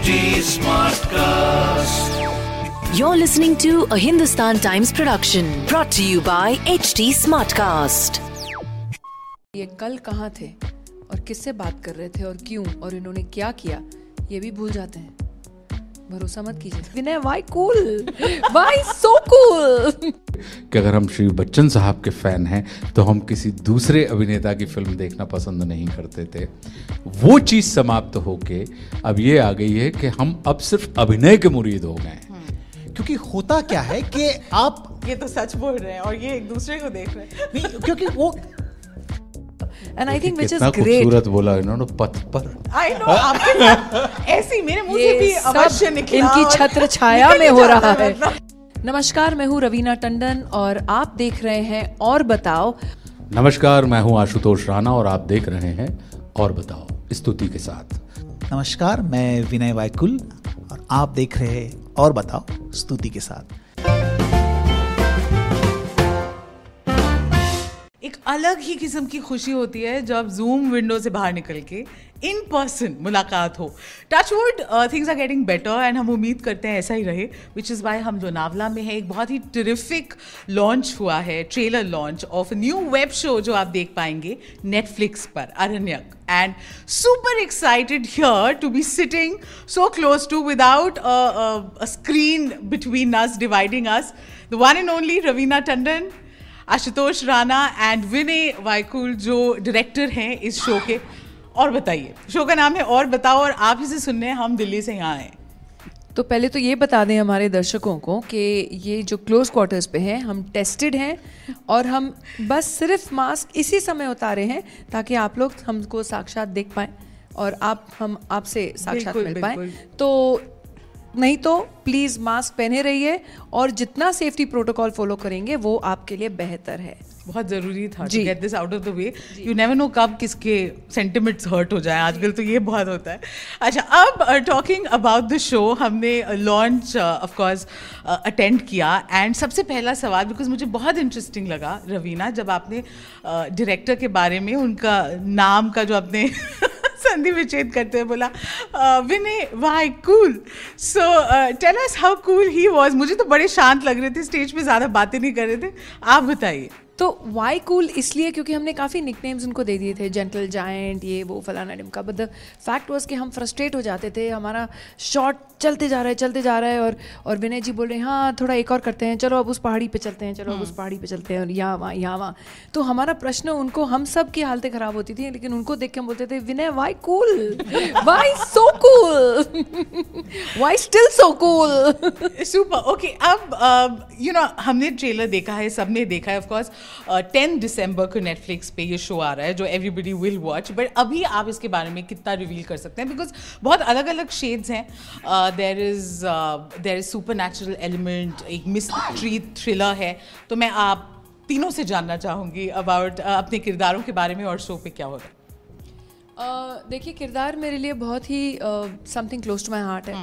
HT Smartcast. You're listening to a Hindustan Times production brought to you by HD Smartcast. ये कल कहाँ थे और किससे बात कर रहे थे और क्यों और इन्होंने क्या किया ये भी भूल जाते हैं भरोसा मत कीजिए। Vinay Waikul why so cool कि अगर हम श्री बच्चन साहब के फ़ैन हैं तो हम किसी दूसरे अभिनेता की फ़िल्म देखना पसंद नहीं करते थे। वो चीज़ समाप्त होके अब ये आ गई है कि हम अब सिर्फ़ अभिनय के मुरीद हो गए हैं। क्योंकि होता क्या है कि आप ये तो सच बोल रहे हैं और ये एक दूसरे को देख रहे हैं। नहीं क्योंकि वो and I think which is great खूबसूरत बोला इन्होंने पथ पर। आई नो आपके साथ ऐसे मेरे मुँह से भी अवश्य निकला इनकी छत्र छाया में हो रहा है। नमस्कार मैं हूँ रवीना टंडन और आप देख रहे हैं और बताओ। नमस्कार मैं हूँ आशुतोष राणा और आप देख रहे हैं और बताओ स्तुति के साथ। नमस्कार मैं विनय वायकुल और आप देख रहे हैं और बताओ स्तुति के साथ। एक अलग ही किस्म की खुशी होती है जब जूम विंडो से बाहर निकल के इन पर्सन मुलाकात हो। Touchwood things are getting better and हम उम्मीद करते हैं ऐसा ही रहे विच इज़ वाई हम लोनावला में है, एक बहुत ही टेरिफिक लॉन्च हुआ है trailer launch of new web show जो आप देख पाएँगे नेटफ्लिक्स पर Aranyak and super excited here to be sitting so close to without screen between us screen us the one and only ravina tandon Ashutosh Rana and Vinay Waikul जो director हैं इस show के और बताइए। Show का नाम है और बताओ और आप ही से सुनने हैं, हम दिल्ली से यहाँ आए तो पहले तो ये बता दें हमारे दर्शकों को कि ये जो क्लोज क्वार्टर्स पे हैं हम टेस्टेड हैं और हम बस सिर्फ़ मास्क इसी समय उतारे हैं ताकि आप लोग हमको साक्षात देख पाएँ और आप हम आपसे साक्षात मिल पाएँ। तो नहीं तो प्लीज़ मास्क पहने रहिए और जितना सेफ्टी प्रोटोकॉल फॉलो करेंगे वो आपके लिए बेहतर है। बहुत ज़रूरी था जी। Get this out of the way you never know कब किसके सेंटिमेंट्स हर्ट हो जाए। आजकल तो ये बहुत होता है। अच्छा अब टॉकिंग अबाउट द शो हमने लॉन्च ऑफ़ कोर्स अटेंड किया। एंड सबसे पहला सवाल बिकॉज़ मुझे बहुत इंटरेस्टिंग लगा रवीना जब आपने डायरेक्टर uh, के बारे में उनका नाम का जो आपने संधि विच्छेद करते हुए बोला Vinay Waikul so tell us how cool he was मुझे तो बड़े शांत लग रहे थे स्टेज पे ज़्यादा बातें नहीं कर रहे थे। आप बताइए। तो वाई कूल इसलिए क्योंकि हमने काफ़ी निकनेम्स उनको दे दिए थे जेंटल जाइंट ये वो फलाना डिमका बट द फैक्ट वॉज़ कि हम फ्रस्ट्रेट हो जाते थे हमारा शॉट चलते जा रहा है चलते जा रहा है और और विनय जी बोल रहे हैं हाँ थोड़ा एक और करते हैं चलो अब उस पहाड़ी पे चलते हैं चलो अब उस पहाड़ी पे चलते हैं और यहाँ वहाँ यहाँ वहाँ। तो हमारा प्रश्न उनको हम सब की हालतें ख़राब होती थी लेकिन उनको देख के हम बोलते थे Vinay Waikul why so cool why still so cool super okay अब यू नो हमने ट्रेलर देखा है सबने देखा है ऑफ़ कोर्स टेन दिसंबर को नेटफ्लिक्स पे ये शो आ रहा है जो एवरीबडी विल वॉच बट अभी आप इसके बारे में कितना रिवील कर सकते हैं? बिकॉज़ बहुत अलग अलग शेड्स हैं there is there is supernatural element एक मिस्ट्री थ्रिलर है। तो मैं आप तीनों से जानना चाहूँगी अबाउट uh, अपने किरदारों के बारे में और शो पे क्या हो है। Uh, देखिए किरदार मेरे लिए बहुत ही something close to my heart है।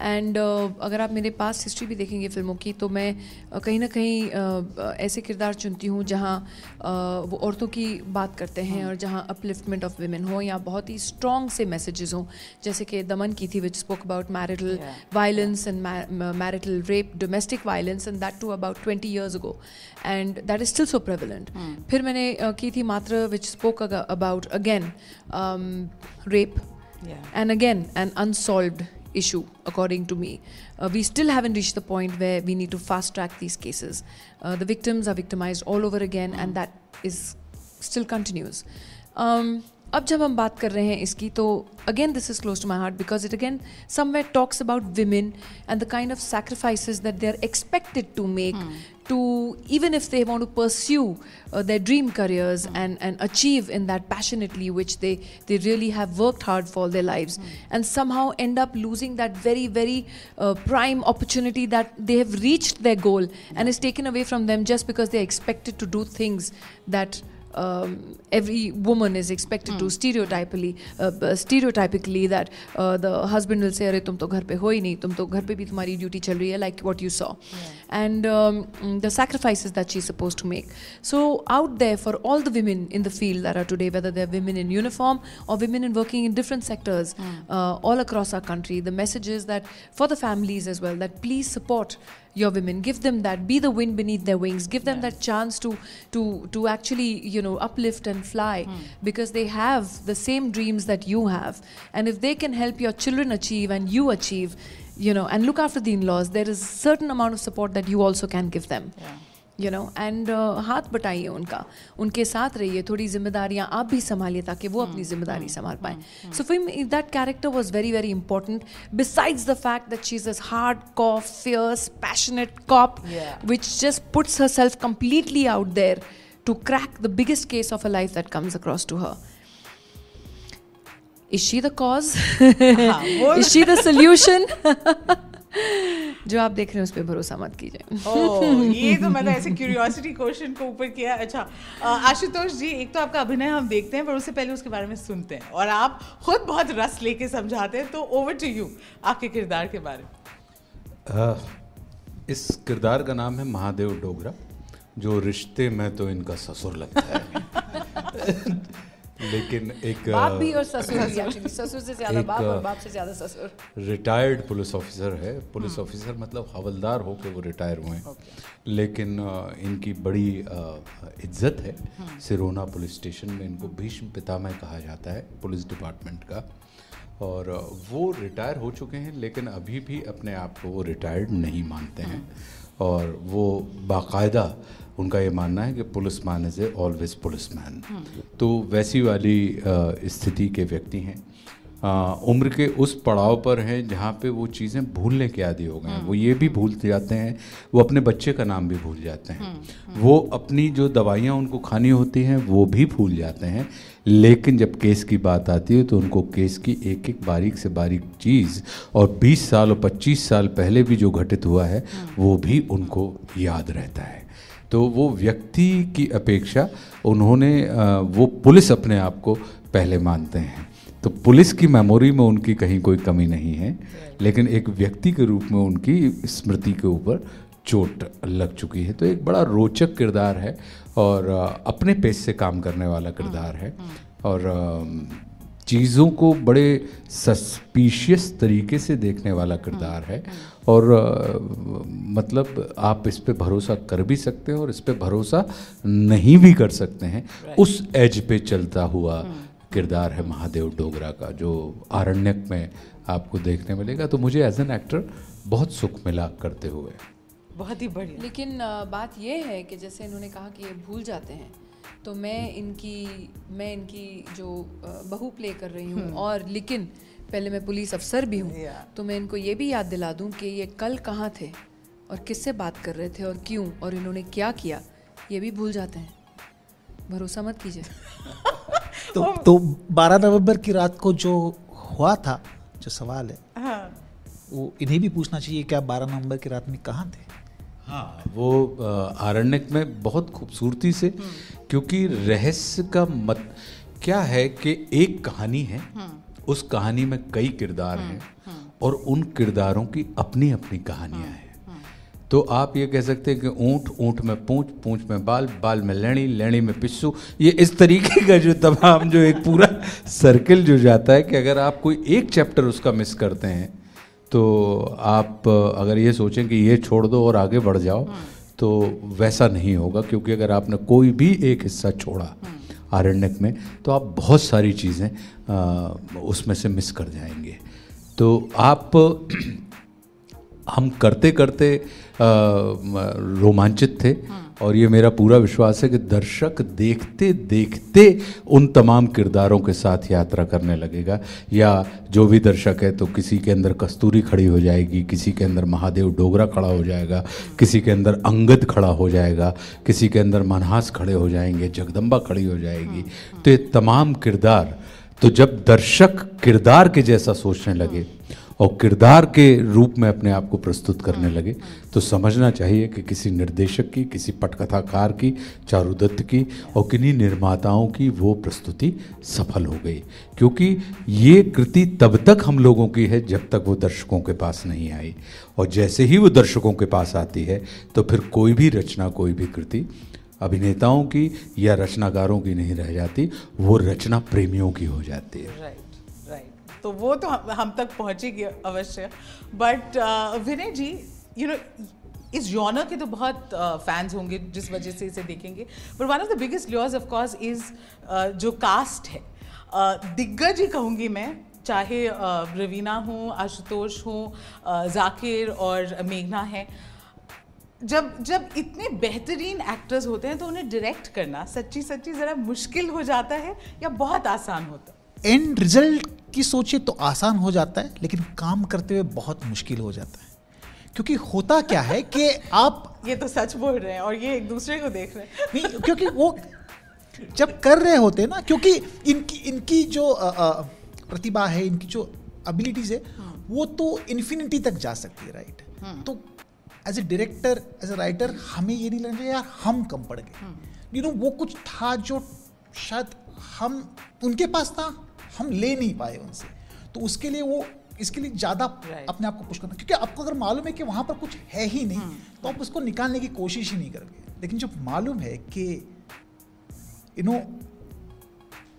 एंड uh, अगर आप मेरे पास हिस्ट्री भी देखेंगे फ़िल्मों की तो मैं uh, कहीं ना कहीं uh, ऐसे किरदार चुनती हूँ जहाँ uh, वो औरतों की बात करते हैं और जहाँ अपलिफ्टमेंट ऑफ़ वुमेन हो या बहुत ही स्ट्रॉन्ग से मैसेजेस हों। जैसे कि दमन की थी which spoke about marital violence and ma- marital rape, domestic violence, and that too about 20 years and that is still so so prevalent. फिर मैंने uh, की थी Maatr which spoke about again um, rape Yeah. and again an unsolved issue according to me. Uh, we still haven't reached the point where we need to fast track these cases. Uh, the victims are victimized all over again and that is still continues. Um, अब जब हम बात कर रहे हैं इसकी तो again this is close to my heart because it again somewhere talks about women and the kind of sacrifices that they are expected to make to even if they want to pursue uh, their dream careers mm. and, and achieve in that passionately which they they really have worked hard for their lives mm. and somehow end up losing that very very uh, prime opportunity that they have reached their goal and is taken away from them just because they're expected to do things that um, every woman is expected to stereotypically uh, b- stereotypically that uh, the husband will say अरे तुम तो घर पे हो ही नहीं तुम तो घर पे भी तुम्हारी ड्यूटी चल रही है like what you saw and um, mm, the sacrifices that she's supposed to make so out there for all the women in the field that are today whether they're women in uniform or women in working in different sectors uh, all across our country the message is that for the families as well that please support your women. Give them that. Be the wind beneath their wings. Give them that chance to to to actually you know uplift and fly hmm. because they have the same dreams that you have. And if they can help your children achieve and you achieve you know and look after the in-laws there is a certain amount of support that you also can give them you know and हाथ बटाइए उनका। उनके साथ रहिए थोड़ी जिम्मेदारियाँ आप भी संभालिए ताकि वो अपनी हम्म, ज़िम्मेदारी हम्म, संभाल पाए। So film that character was very very important besides the fact that she is as hard core fierce passionate cop which just puts herself completely out there to crack the biggest case of a life that comes across to her is she the cause is she the solution जो आप देख रहे हैं उस पर भरोसा मत कीजिए। ओह ये तो मतलब ऐसे क्यूरियोसिटी क्वेश्चन को ऊपर किया। अच्छा आशुतोष जी एक तो आपका अभिनय हम देखते हैं पर उससे पहले उसके बारे में सुनते हैं। और आप खुद बहुत रस लेके समझाते हैं तो ओवर टू यू आपके किरदार के बारे में। इस किरदार का नाम है महादेव डोगरा जो रिश्ते में तो इनका ससुर लगता है। लेकिन एक बाप भी और ससुर भी actually. ससुर से ज़्यादा बाप और बाप से ज़्यादा ससुर। रिटायर्ड पुलिस ऑफिसर है। पुलिस ऑफिसर मतलब हवलदार होकर वो रिटायर हुए हैं। लेकिन इनकी बड़ी इज़्ज़त है। सिरोना पुलिस स्टेशन में इनको भीष्म पितामह कहा जाता है पुलिस डिपार्टमेंट का। और वो रिटायर हो चुके हैं लेकिन अभी भी अपने आप को वो रिटायर्ड नहीं मानते हैं। और वो बाकायदा उनका ये मानना है कि policeman is a always policeman. तो वैसी वाली स्थिति के व्यक्ति हैं। आ, उम्र के उस पड़ाव पर हैं जहाँ पे वो चीज़ें भूलने के आदि हो गए हैं। वो ये भी भूल जाते हैं वो अपने बच्चे का नाम भी भूल जाते हैं। वो अपनी जो दवाइयाँ उनको खानी होती हैं वो भी भूल जाते हैं। लेकिन जब केस की बात आती है तो उनको केस की एक एक बारीक से बारीक चीज़ और 20 साल और 25 साल पहले भी जो घटित हुआ है वो भी उनको याद रहता है। तो वो व्यक्ति की अपेक्षा उन्होंने वो पुलिस अपने आप को पहले मानते हैं। तो पुलिस की मेमोरी में उनकी कहीं कोई कमी नहीं है लेकिन एक व्यक्ति के रूप में उनकी स्मृति के ऊपर चोट लग चुकी है। तो एक बड़ा रोचक किरदार है और अपने पेश से काम करने वाला किरदार है। और चीज़ों को बड़े सस्पिशियस तरीके से देखने वाला किरदार है। और मतलब आप इस पे भरोसा कर भी सकते हैं और इस पे भरोसा नहीं भी कर सकते हैं। उस एज पे चलता हुआ किरदार है महादेव डोगरा का जो आरण्यक में आपको देखने मिलेगा। तो मुझे एज एन एक्टर बहुत सुख मिला करते हुए। बहुत ही बढ़िया। लेकिन बात यह है कि जैसे इन्होंने कहा कि ये भूल जाते हैं तो मैं इनकी मैं इनकी जो बहू प्ले कर रही हूँ और लेकिन पहले मैं पुलिस अफसर भी हूँ तो मैं इनको ये भी याद दिला दूँ कि ये कल कहाँ थे और किससे बात कर रहे थे और क्यों और इन्होंने क्या किया ये भी भूल जाते हैं। भरोसा मत कीजिए। तो तो 12 नवंबर की रात को जो हुआ था जो सवाल है हाँ। वो इन्हें भी पूछना चाहिए कि आप 12 नवंबर की रात में कहाँ थे? हाँ वो आरण्यक में बहुत खूबसूरती से क्योंकि रहस्य का मत क्या है कि एक कहानी है उस कहानी में कई किरदार हैं और उन किरदारों की अपनी अपनी कहानियाँ हैं। तो आप ये कह सकते हैं कि ऊँट ऊँट में पूंछ पूंछ में बाल बाल में लेणी लेणी में पिस्सू ये इस तरीके का जो तमाम जो एक पूरा सर्किल जो जाता है कि अगर आप कोई एक चैप्टर उसका मिस करते हैं तो आप अगर ये सोचें कि ये छोड़ दो और आगे बढ़ जाओ तो वैसा नहीं होगा क्योंकि अगर आपने कोई भी एक हिस्सा छोड़ा आरण्यक में तो आप बहुत सारी चीज़ें उसमें से मिस कर जाएँगे। तो आप हम करते करते रोमांचित थे और ये मेरा पूरा विश्वास है कि दर्शक देखते देखते उन तमाम किरदारों के साथ यात्रा करने लगेगा। या जो भी दर्शक है तो किसी के अंदर कस्तूरी खड़ी हो जाएगी किसी के अंदर महादेव डोगरा खड़ा हो जाएगा किसी के अंदर अंगद खड़ा हो जाएगा किसी के अंदर मनहास खड़े हो जाएँगे जगदम्बा खड़ी हो जाएगी। तो ये तमाम किरदार तो जब दर्शक किरदार के जैसा सोचने लगे और किरदार के रूप में अपने आप को प्रस्तुत करने लगे। तो समझना चाहिए कि किसी निर्देशक की किसी पटकथाकार की चारुदत्त की और किन्हीं निर्माताओं की वो प्रस्तुति सफल हो गई। क्योंकि ये कृति तब तक हम लोगों की है जब तक वो दर्शकों के पास नहीं आई। और जैसे ही वो दर्शकों के पास आती है तो फिर कोई भी रचना कोई भी कृति अभिनेताओं की या रचनाकारों की नहीं रह जाती वो रचना प्रेमियों की हो जाती है। तो वो तो हम, हम तक पहुंचेगी अवश्य। But Vinay ji you know इस जॉनर के तो बहुत फैंस uh, होंगे जिस वजह से इसे देखेंगे। But one of the biggest laws of course is जो कास्ट है। Uh, दिग्गज ही कहूँगी मैं चाहे uh, रवीना हूँ आशुतोष हूँ uh, जाकिर और मेघना है। जब जब इतने बेहतरीन एक्टर्स होते हैं तो उन्हें डायरेक्ट करना सच्ची सच्ची ज़रा मुश्किल हो जाता है या बहुत आसान होता है। एंड रिज़ल्ट की सोचे तो आसान हो जाता है लेकिन काम करते हुए बहुत मुश्किल हो जाता है। क्योंकि होता क्या है कि आप ये तो सच बोल रहे हैं और ये एक दूसरे को देख रहे हैं। नहीं क्योंकि वो जब कर रहे होते ना क्योंकि इनकी इनकी जो अ, अ, प्रतिभा है इनकी जो एबिलिटीज है वो तो इन्फिनिटी तक जा सकती है राइट तो as a director as a writer हमें ये नहीं लगना चाहिए यार हम कम पड़ गए। यू नो वो कुछ था जो शायद हम उनके पास था हम ले नहीं पाए उनसे। तो उसके लिए वो इसके लिए ज़्यादा Right. अपने आप को पुश करना। क्योंकि आपको अगर मालूम है कि वहाँ पर कुछ है ही नहीं तो आप उसको निकालने की कोशिश ही नहीं करोगे। लेकिन जब मालूम है कि यू नो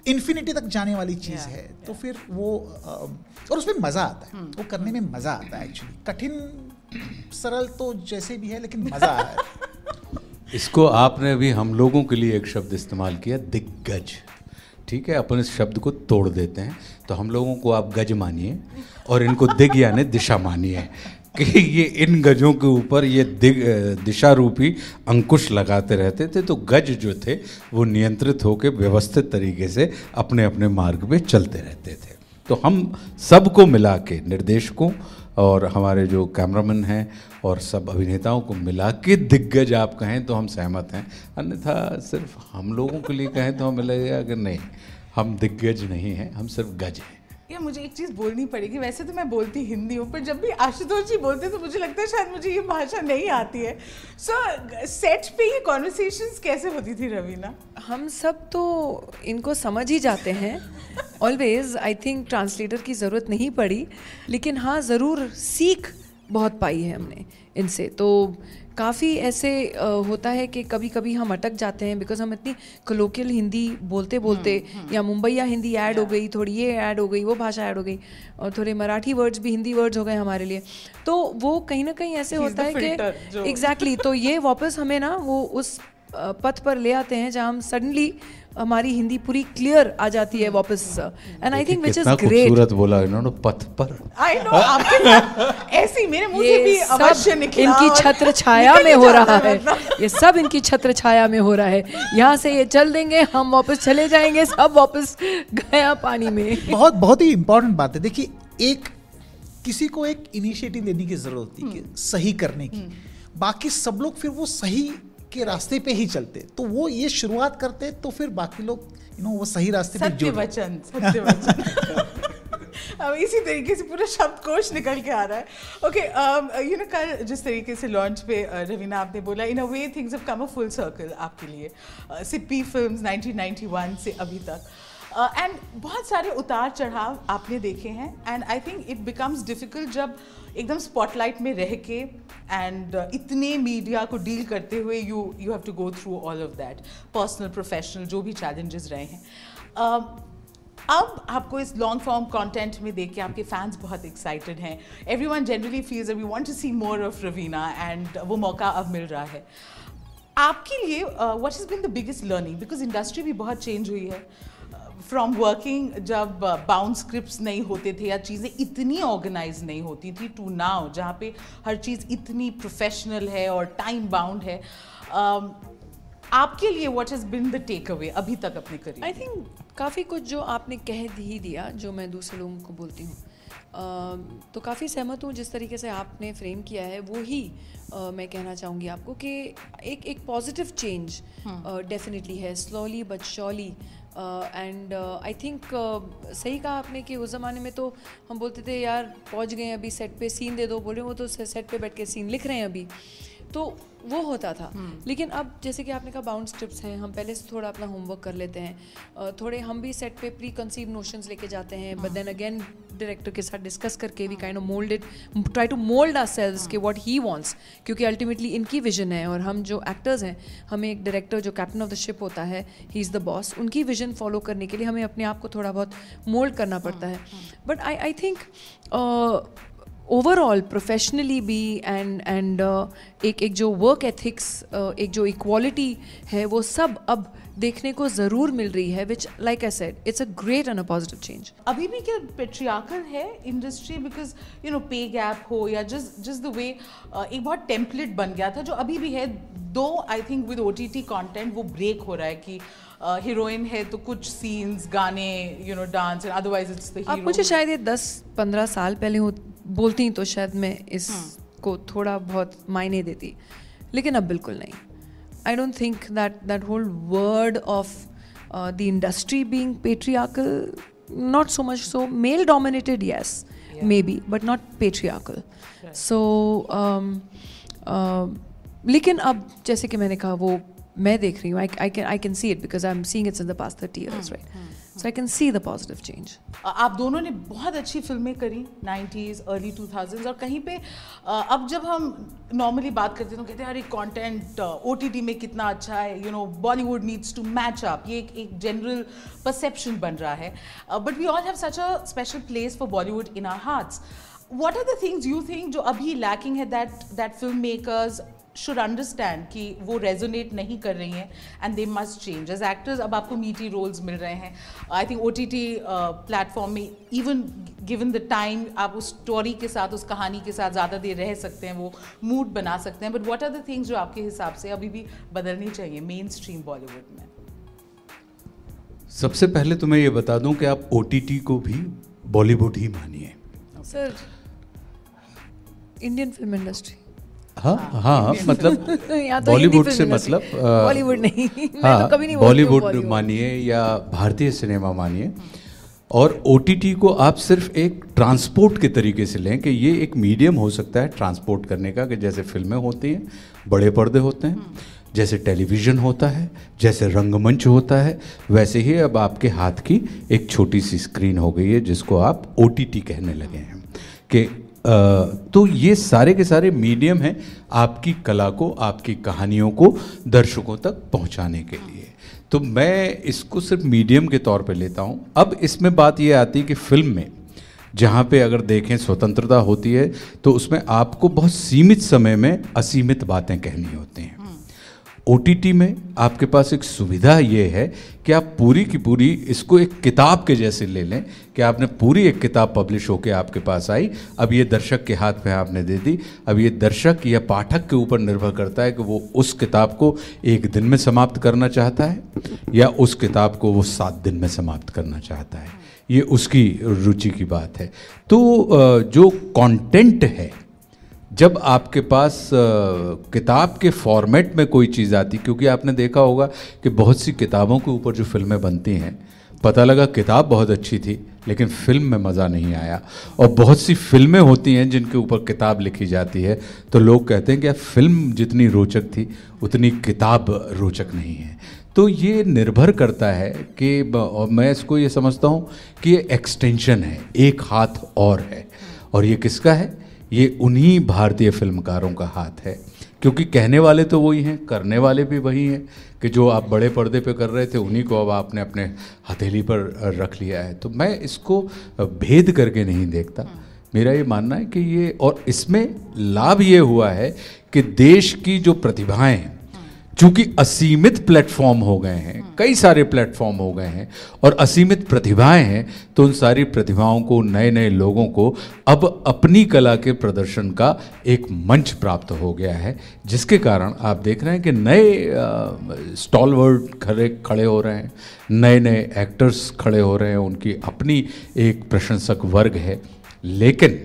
इन्फिनिटी तक जाने वाली चीज़ Yeah, है तो फिर वो और उसमें मज़ा आता है। वो करने में मज़ा आता है एक्चुअली कठिन सरल तो जैसे भी है लेकिन मज़ा आ रहा है। इसको आपने भी हम लोगों के लिए एक शब्द इस्तेमाल किया दिग्गज। ठीक है, अपन इस शब्द को तोड़ देते हैं। तो हम लोगों को आप गज मानिए और इनको दिग यानी दिशा मानिए कि ये इन गजों के ऊपर ये दिग दिशा रूपी अंकुश लगाते रहते थे। तो गज जो थे, वो नियंत्रित होकर व्यवस्थित तरीके से अपने अपने मार्ग पे चलते रहते थे। तो हम सबको मिला के निर्देशकों और हमारे जो कैमरामैन हैं और सब अभिनेताओं को मिला के दिग्गज आप कहें तो हम सहमत हैं। अन्यथा सिर्फ़ हम लोगों के लिए कहें तो हमें लगेगा कि नहीं हम दिग्गज नहीं हैं हम सिर्फ़ गज हैं। या मुझे एक चीज़ बोलनी पड़ेगी वैसे तो मैं बोलती हिंदी हूँ पर जब भी आशुतोष जी बोलते हैं तो मुझे लगता है शायद मुझे ये भाषा नहीं आती है। सो so, सेट पे ये कॉन्वर्सेशंस कैसे होती थी रवीना? हम सब तो इनको समझ ही जाते हैं। ऑलवेज आई थिंक ट्रांसलेटर की ज़रूरत नहीं पड़ी लेकिन हाँ ज़रूर सीख बहुत पाई है हमने इनसे। तो काफ़ी ऐसे होता है कि कभी कभी हम अटक जाते हैं बिकॉज़ हम इतनी कलोकियल हिंदी बोलते बोलते या मुंबई या हिंदी ऐड हो गई थोड़ी ये ऐड हो गई वो भाषा ऐड हो गई और थोड़े मराठी वर्ड्स भी हिंदी वर्ड्स हो गए हमारे लिए। तो वो कहीं ना कहीं ऐसे होता है कि एग्जैक्टली exactly, तो ये वापस हमें ना वो उस पथ पर ले आते हैं जहाँ हम सडनली हमारी हिंदी पूरी क्लियर आ जाती है वापस। And I think which is great खूबसूरत बोला इन्होंने पथ पर। आई नो आपके साथ ऐसी मेरे मुँह से भी अवश्य निकला इनकी छत्र छाया में हो रहा है। ये सब इनकी छत्र छाया में हो रहा है। यहाँ से ये चल देंगे हम वापस चले जाएँगे सब वापस गया पानी में। बहुत बहुत ही इंपॉर्टेंट बात है। देखिए एक किसी को एक इनिशिएटिव लेने की ज़रूरत होती है सही करने की। बाकी सब लोग फिर वो सही के रास्ते पे ही चलते। तो वो ये शुरुआत करते तो फिर बाकी लोग यू नो वो सही रास्ते पे जुड़ वचन सत्य वचन। अब इसी तरीके से पूरा शब्दकोश निकल के आ रहा है। ओके यू नो कल जिस तरीके से लॉन्च पे uh, रवीना आपने बोला in a way things have come a full circle आपके लिए। सिपी सिप्पी फिल्म्स 1991 से अभी तक। एंड बहुत सारे उतार चढ़ाव आपने देखे हैं and I think it becomes difficult जब एकदम स्पॉटलाइट में रह के एंड इतने मीडिया को डील करते हुए you you have to go through all of that personal professional जो भी चैलेंजेस रहे हैं। Um, अब आपको इस लॉन्ग फॉर्म कंटेंट में देख के आपके फैंस बहुत एक्साइटेड हैं। Everyone generally feels we want to see more of Raveena and वो मौका अब मिल रहा है। आपके लिए what is been the biggest learning because industry भी बहुत चेंज हुई है। फ्रॉम वर्किंग जब बाउंड स्क्रिप्ट नहीं होते थे या चीज़ें इतनी ऑर्गेनाइज नहीं होती थी टू नाउ जहाँ पे हर चीज़ इतनी प्रोफेशनल है और टाइम बाउंड है um, आपके लिए what has been the takeaway अभी तक अपने करियर आई थिंक काफ़ी कुछ जो आपने कह ही दिया जो मैं दूसरे लोगों को बोलती हूँ अम, तो काफ़ी सहमत हूँ जिस तरीके से आपने फ्रेम किया है वो ही अ, मैं कहना चाहूँगी आपको कि एक एक पॉजिटिव चेंज डेफिनेटली है slowly but surely and I think सही कहा आपने कि उस ज़माने में तो हम बोलते थे, यार, पहुँच गए अभी सेट पे सीन दे दो, बोले, वो तो सेट पे बैठ के सीन लिख रहे हैं अभी. तो वो होता था। लेकिन अब जैसे कि आपने कहा बाउंड टिप्स हैं हम पहले से थोड़ा अपना होमवर्क कर लेते हैं। थोड़े हम भी सेट पे प्री कंसीव नोशंस लेके जाते हैं बट देन अगेन डायरेक्टर के साथ डिस्कस करके we kind of mould it try to mould ourselves के वॉट ही वॉन्ट्स क्योंकि अल्टीमेटली इनकी विजन है और हम जो एक्टर्स हैं हमें एक डायरेक्टर जो कैप्टन ऑफ़ द शिप होता है ही इज़ द बॉस उनकी विजन फॉलो करने के लिए हमें अपने आप को थोड़ा बहुत मोल्ड करना पड़ता है। But I I think overall professionally भी एंड एंड एक एक जो वर्क एथिक्स एक जो इक्वालिटी है वो सब अब देखने को ज़रूर मिल रही है which like I said it's a great and a positive change अभी भी क्या पेट्रियाकल है industry because you know pay gap हो या जस्ट जस्ट द वे एक बहुत टेम्पलेट बन गया था जो अभी भी है though I think with O T T content वो ब्रेक हो रहा है कि हीरोइन uh, है तो कुछ सीन्स गाने you know dance and otherwise it's the आप मुझे शायद ये दस पंद्रह साल पहले हो बोलती तो शायद मैं इसको थोड़ा बहुत मायने देती लेकिन अब बिल्कुल नहीं। I don't think that that whole world of the industry being patriarchal not so much so male dominated yes maybe but not patriarchal. So um, uh, लेकिन अब जैसे कि मैंने कहा वो मैं देख रही हूँ I can I can see it because I am seeing it's in the past thirty years right so I can see the positive change आप दोनों ने बहुत अच्छी फ़िल्में करी 90s अर्ली 2000s और कहीं पे अब जब हम नॉर्मली बात करते हैं तो कहते हैं, अरे टी टी में कितना अच्छा है you know Bollywood needs to match up ये एक एक जनरल परसेप्शन बन रहा है। But we all have such a special place for Bollywood in our hearts what are the things you think जो अभी lacking है that that filmmakers should understand कि वो resonate नहीं कर रही हैं and they must change as actors अब आपको meaty roles मिल रहे हैं I think OTT uh, platform में even given the time आप उस story के साथ उस कहानी के साथ ज़्यादा देर रह सकते हैं वो mood बना सकते हैं but what are the things जो आपके हिसाब से अभी भी बदलनी चाहिए mainstream Bollywood में सबसे पहले तो मैं ये बता दूँ कि आप OTT को भी बॉलीवुड ही मानिए सर इंडियन फ़िल्म इंडस्ट्री हाँ हाँ मतलब तो बॉलीवुड से मतलब बॉलीवुड नहीं। हाँ तो कभी नहीं बॉलीवुड। मानिए या भारतीय सिनेमा मानिए। और ओटीटी को आप सिर्फ़ एक ट्रांसपोर्ट के तरीके से लें कि ये एक मीडियम हो सकता है ट्रांसपोर्ट करने का कि जैसे फ़िल्में होती हैं बड़े पर्दे होते हैं जैसे टेलीविज़न होता है जैसे रंगमंच होता है वैसे ही अब आपके हाथ की एक छोटी सी स्क्रीन हो गई है जिसको आप ओटीटी कहने लगे हैं कि तो ये सारे के सारे मीडियम हैं आपकी कला को, आपकी कहानियों को, दर्शकों तक पहुँचाने के लिए। तो मैं इसको सिर्फ़ मीडियम के तौर पे लेता हूँ। अब इसमें बात ये आती है कि फ़िल्म में, जहाँ पे अगर देखें स्वतंत्रता होती है तो उसमें आपको बहुत सीमित समय में असीमित बातें कहनी होती हैं। ओटीटी में आपके पास एक सुविधा ये है कि आप पूरी की पूरी इसको एक किताब के जैसे ले लें कि आपने पूरी एक किताब पब्लिश होकर आपके पास आई। अब ये दर्शक के हाथ में आपने दे दी। अब ये दर्शक या पाठक के ऊपर निर्भर करता है कि वो उस किताब को एक दिन में समाप्त करना चाहता है या उस किताब को वो सात दिन में समाप्त करना चाहता है। ये उसकी रुचि की बात है। तो जो कंटेंट है जब आपके पास अ, किताब के फॉर्मेट में कोई चीज़ आती क्योंकि आपने देखा होगा कि बहुत सी किताबों के ऊपर जो फ़िल्में बनती हैं पता लगा किताब बहुत अच्छी थी लेकिन फ़िल्म में मज़ा नहीं आया। और बहुत सी फ़िल्में होती हैं जिनके ऊपर किताब लिखी जाती है तो लोग कहते हैं कि फ़िल्म जितनी रोचक थी उतनी किताब रोचक नहीं है। तो ये निर्भर करता है कि मैं इसको ये समझता हूँ कि ये एक्सटेंशन है एक हाथ और है। और ये किसका है? ये उन्हीं भारतीय फिल्मकारों का हाथ है। क्योंकि कहने वाले तो वही हैं, करने वाले भी वही हैं कि जो आप बड़े पर्दे पे कर रहे थे, उन्हीं को अब आपने अपने हथेली पर रख लिया है। तो मैं इसको भेद करके नहीं देखता। मेरा ये मानना है कि ये और इसमें लाभ ये हुआ है कि देश की जो प्रतिभाएँ चूँकि असीमित प्लेटफॉर्म हो गए हैं कई सारे प्लेटफॉर्म हो गए हैं और असीमित प्रतिभाएँ हैं तो उन सारी प्रतिभाओं को नए नए लोगों को अब अपनी कला के प्रदर्शन का एक मंच प्राप्त हो गया है जिसके कारण आप देख रहे हैं कि नए स्टॉलवर्ड खड़े खड़े हो रहे हैं नए नए एक्टर्स खड़े हो रहे हैं उनकी अपनी एक प्रशंसक वर्ग है लेकिन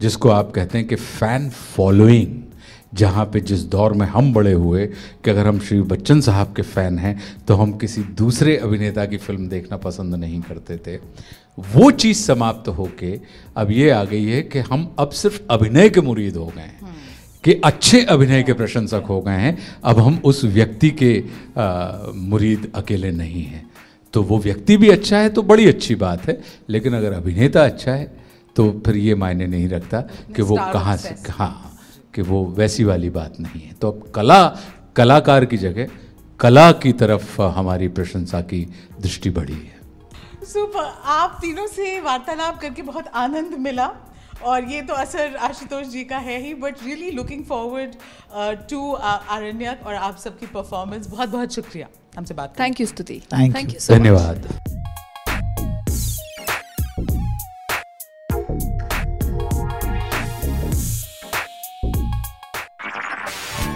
जिसको आप कहते हैं कि फ़ैन फॉलोइंग जहाँ पे जिस दौर में हम बड़े हुए कि अगर हम श्री बच्चन साहब के फ़ैन हैं तो हम किसी दूसरे अभिनेता की फ़िल्म देखना पसंद नहीं करते थे। वो चीज़ समाप्त होके अब ये आ गई है कि हम अब सिर्फ़ अभिनय के मुरीद हो गए हैं। कि अच्छे अभिनय के प्रशंसक हो गए हैं। अब हम उस व्यक्ति के आ, मुरीद अकेले नहीं हैं। तो वो व्यक्ति भी अच्छा है तो बड़ी अच्छी बात है लेकिन अगर अभिनेता अच्छा है तो फिर ये मायने नहीं रखता कि वो कहाँ से obsessed. कि वो वैसी वाली बात नहीं है। तो अब कला कलाकार की जगह कला की तरफ़ हमारी प्रशंसा की दृष्टि बढ़ी है। सुपर आप तीनों से वार्तालाप करके बहुत आनंद मिला और ये तो असर आशुतोष जी का है ही but really looking forward to Aranyak और आप सबकी परफॉर्मेंस बहुत बहुत शुक्रिया हमसे बात thank you Stuti you. so धन्यवाद।